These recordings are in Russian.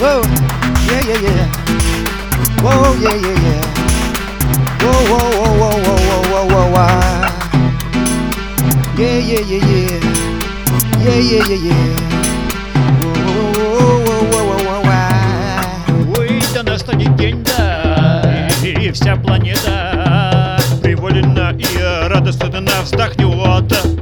Whoa, yeah, yeah, yeah. Whoa, yeah, yeah, yeah. Whoa, whoa, whoa, whoa, whoa, whoa, whoa, whoa. Yeah, yeah, yeah, yeah. Yeah, yeah, yeah, yeah. раздохнет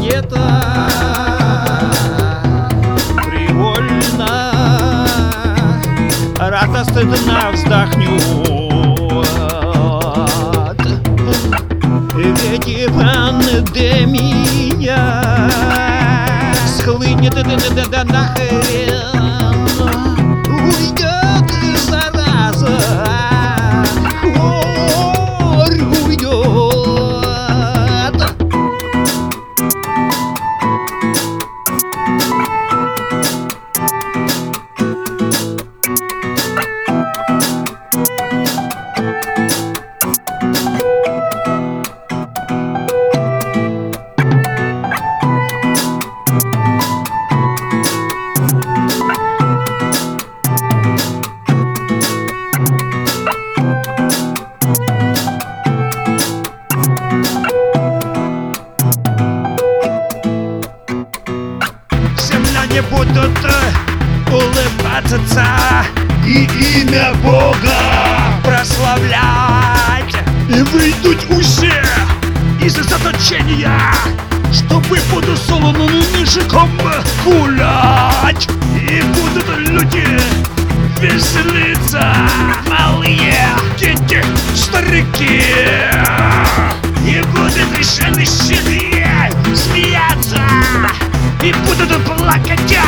планета. Привольно. Рада стыдно вздохнет Ведь пандемия Схлынет нахрен. Бога прославлять И выйдут все из заточения Чтобы буду солоным языком гулять. И будут люди веселиться Малые дети, старики. И будут женщины смеяться И будут плакать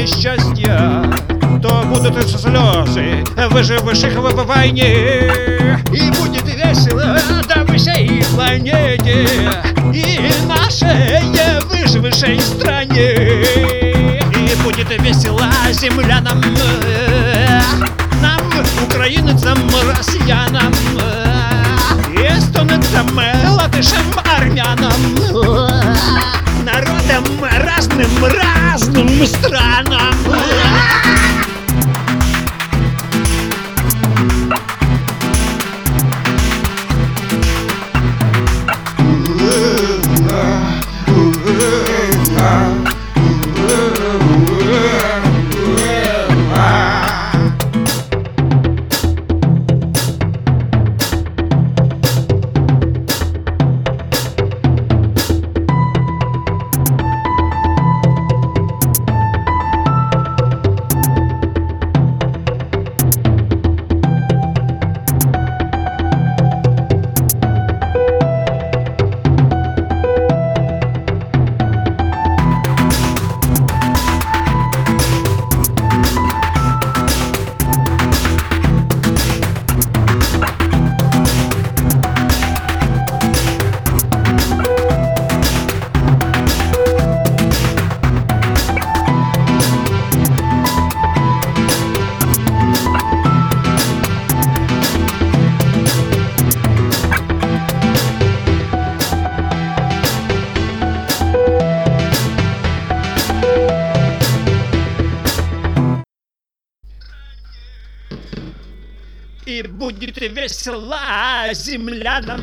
и счастья, то будут слезы выживших в войне. И будет весело да всей планете и нашей выжившей стране. И будет весело землянам, нам, украинцам, россиянам, эстонцам, латышам, армянам народам разным, разным странам. Будет весела землянам.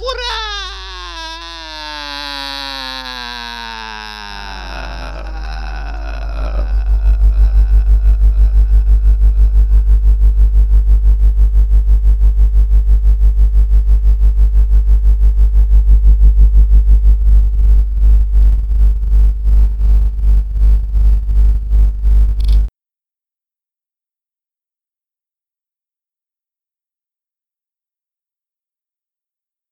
পুরা